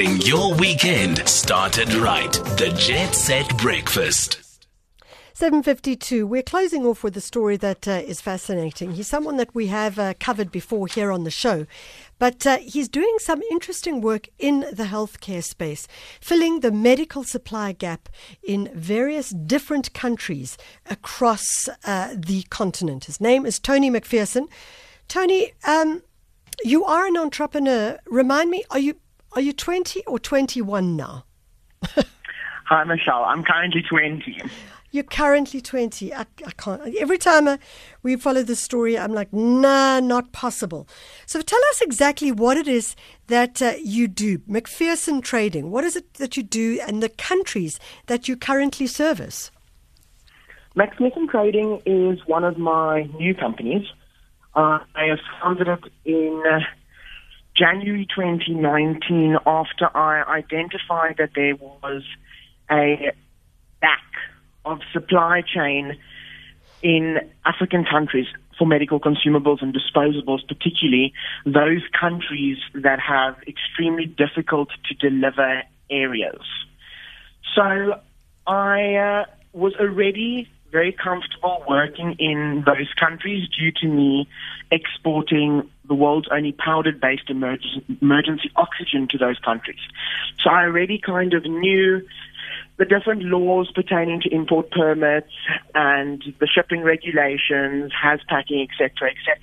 getting your weekend started right. The Jet Set Breakfast. 752. We're closing off with a story that uh, is fascinating. He's someone that we have uh, covered before here on the show, but uh, he's doing some interesting work in the healthcare space, filling the medical supply gap in various different countries across uh, the continent. His name is Tony McPherson. Tony, um, you are an entrepreneur. Remind me, are you are you 20 or 21 now? Hi, Michelle. I'm currently 20. You're currently 20. I, I can't. Every time I, we follow the story, I'm like, nah, not possible. So tell us exactly what it is that uh, you do. McPherson Trading, what is it that you do and the countries that you currently service? McPherson Trading is one of my new companies. Uh, I have founded it in uh, January 2019 after I identified that there was a lack of supply chain in African countries for medical consumables and disposables, particularly those countries that have extremely difficult to deliver areas. So I uh, was already very comfortable working in those countries due to me exporting the world's only powdered based emergency oxygen to those countries. So I already kind of knew the different laws pertaining to import permits and the shipping regulations, has packing, etc., etc.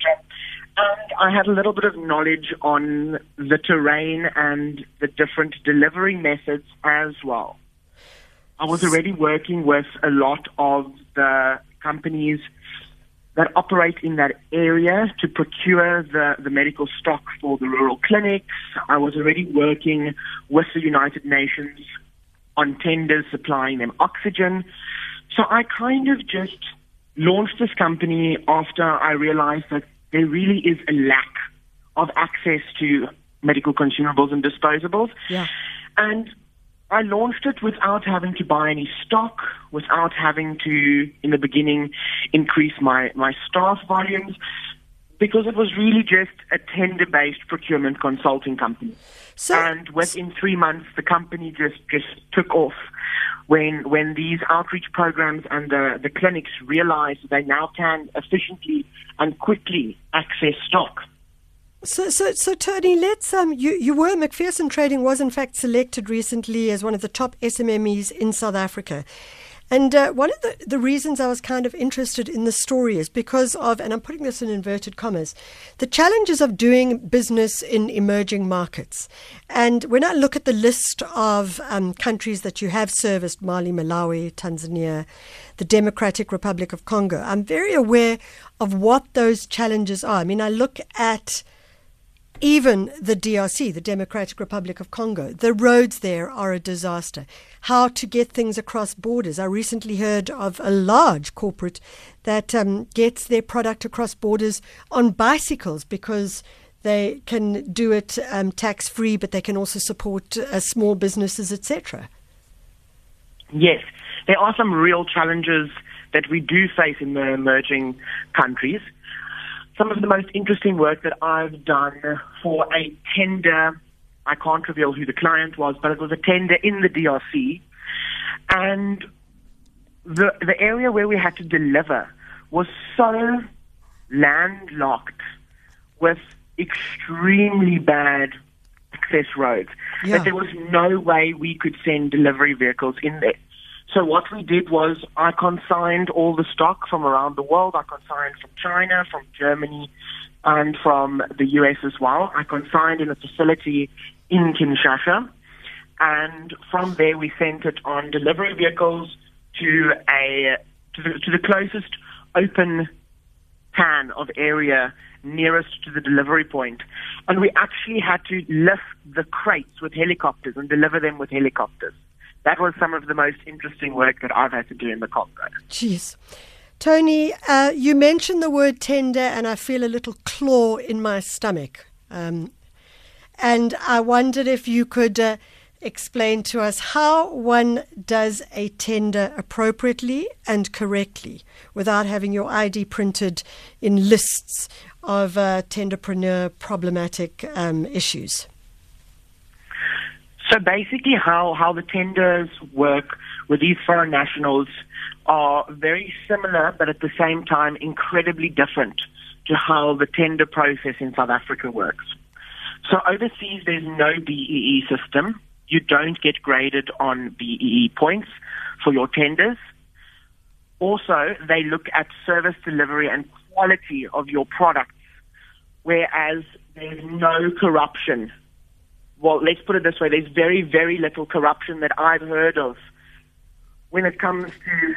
And I had a little bit of knowledge on the terrain and the different delivery methods as well. I was already working with a lot of the companies that operate in that area to procure the, the medical stock for the rural clinics. I was already working with the United Nations on tenders supplying them oxygen. So I kind of just launched this company after I realized that there really is a lack of access to medical consumables and disposables. Yeah. And I launched it without having to buy any stock, without having to, in the beginning, increase my, my staff volumes because it was really just a tender-based procurement consulting company. So, and within three months, the company just, just took off. When when these outreach programs and the, the clinics realized they now can efficiently and quickly access stock. So, so, so, Tony, let's um, you you were McPherson Trading was in fact selected recently as one of the top SMMEs in South Africa. And uh, one of the, the reasons I was kind of interested in the story is because of, and I'm putting this in inverted commas, the challenges of doing business in emerging markets. And when I look at the list of um, countries that you have serviced Mali, Malawi, Tanzania, the Democratic Republic of Congo I'm very aware of what those challenges are. I mean, I look at even the DRC, the Democratic Republic of Congo, the roads there are a disaster. How to get things across borders. I recently heard of a large corporate that um, gets their product across borders on bicycles because they can do it um, tax free, but they can also support uh, small businesses, etc. Yes, there are some real challenges that we do face in the emerging countries some of the most interesting work that I've done for a tender. I can't reveal who the client was, but it was a tender in the DRC. And the, the area where we had to deliver was so landlocked with extremely bad access roads yeah. that there was no way we could send delivery vehicles in there. So what we did was I consigned all the stock from around the world. I consigned from China, from Germany, and from the US as well. I consigned in a facility in Kinshasa. And from there, we sent it on delivery vehicles to a to the, to the closest open pan of area nearest to the delivery point. And we actually had to lift the crates with helicopters and deliver them with helicopters that was some of the most interesting work that I've had to do in the Congo. Jeez. Tony, uh, you mentioned the word tender, and I feel a little claw in my stomach. Um, and I wondered if you could uh, explain to us how one does a tender appropriately and correctly without having your ID printed in lists of uh, tenderpreneur problematic um, issues. So basically, how, how the tenders work with these foreign nationals are very similar, but at the same time incredibly different to how the tender process in South Africa works. So overseas, there's no BEE system. You don't get graded on BEE points for your tenders. Also, they look at service delivery and quality of your products, whereas there's no corruption. Well, let's put it this way there's very, very little corruption that I've heard of when it comes to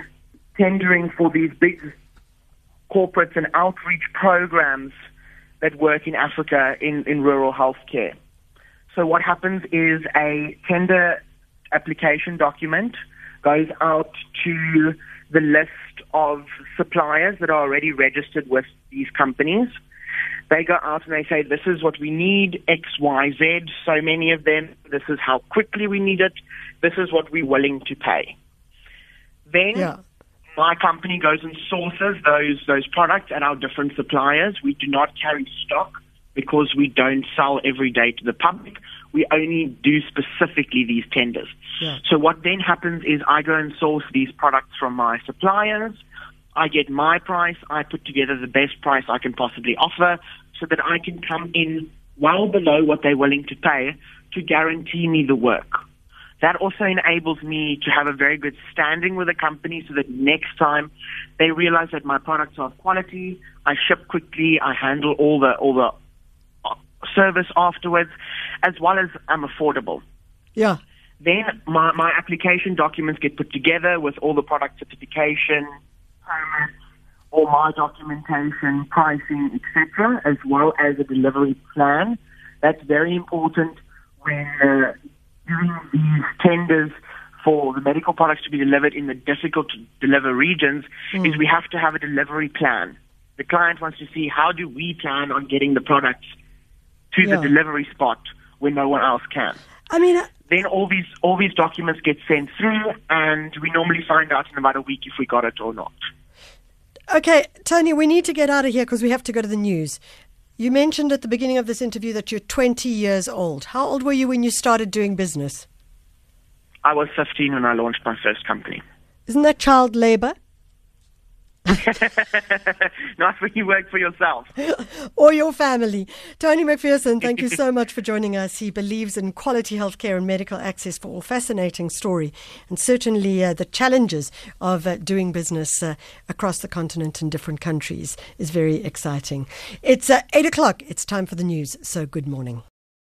tendering for these big corporates and outreach programs that work in Africa in, in rural healthcare. So what happens is a tender application document goes out to the list of suppliers that are already registered with these companies. They go out and they say, this is what we need, X, Y, Z, so many of them. This is how quickly we need it. This is what we're willing to pay. Then Yeah. my company goes and sources those those products at our different suppliers. We do not carry stock because we don't sell every day to the public. We only do specifically these tenders. Yeah. So what then happens is I go and source these products from my suppliers. I get my price. I put together the best price I can possibly offer so that I can come in well below what they're willing to pay to guarantee me the work. That also enables me to have a very good standing with the company so that next time they realize that my products are of quality, I ship quickly, I handle all the all the uh, service afterwards, as well as I'm affordable. Yeah. Then my, my application documents get put together with all the product certification, permits, all my documentation, pricing, etc., as well as a delivery plan. That's very important when uh, doing these tenders for the medical products to be delivered in the difficult to deliver regions is we have to have a delivery plan. The client wants to see how do we plan on getting the products to Yeah. the delivery spot when no one else can I mean, uh, then all these all these documents get sent through, and we normally find out in about a week if we got it or not. Okay, Tony, we need to get out of here because we have to go to the news. You mentioned at the beginning of this interview that you're 20 years old. How old were you when you started doing business? I was 15 when I launched my first company. Isn't that child labor? Not when you work for yourself. or your family. Tony McPherson, thank you so much for joining us. He believes in quality healthcare and medical access for all. Fascinating story, and certainly uh, the challenges of uh, doing business uh, across the continent in different countries is very exciting. It's uh, eight o'clock. It's time for the news. So good morning.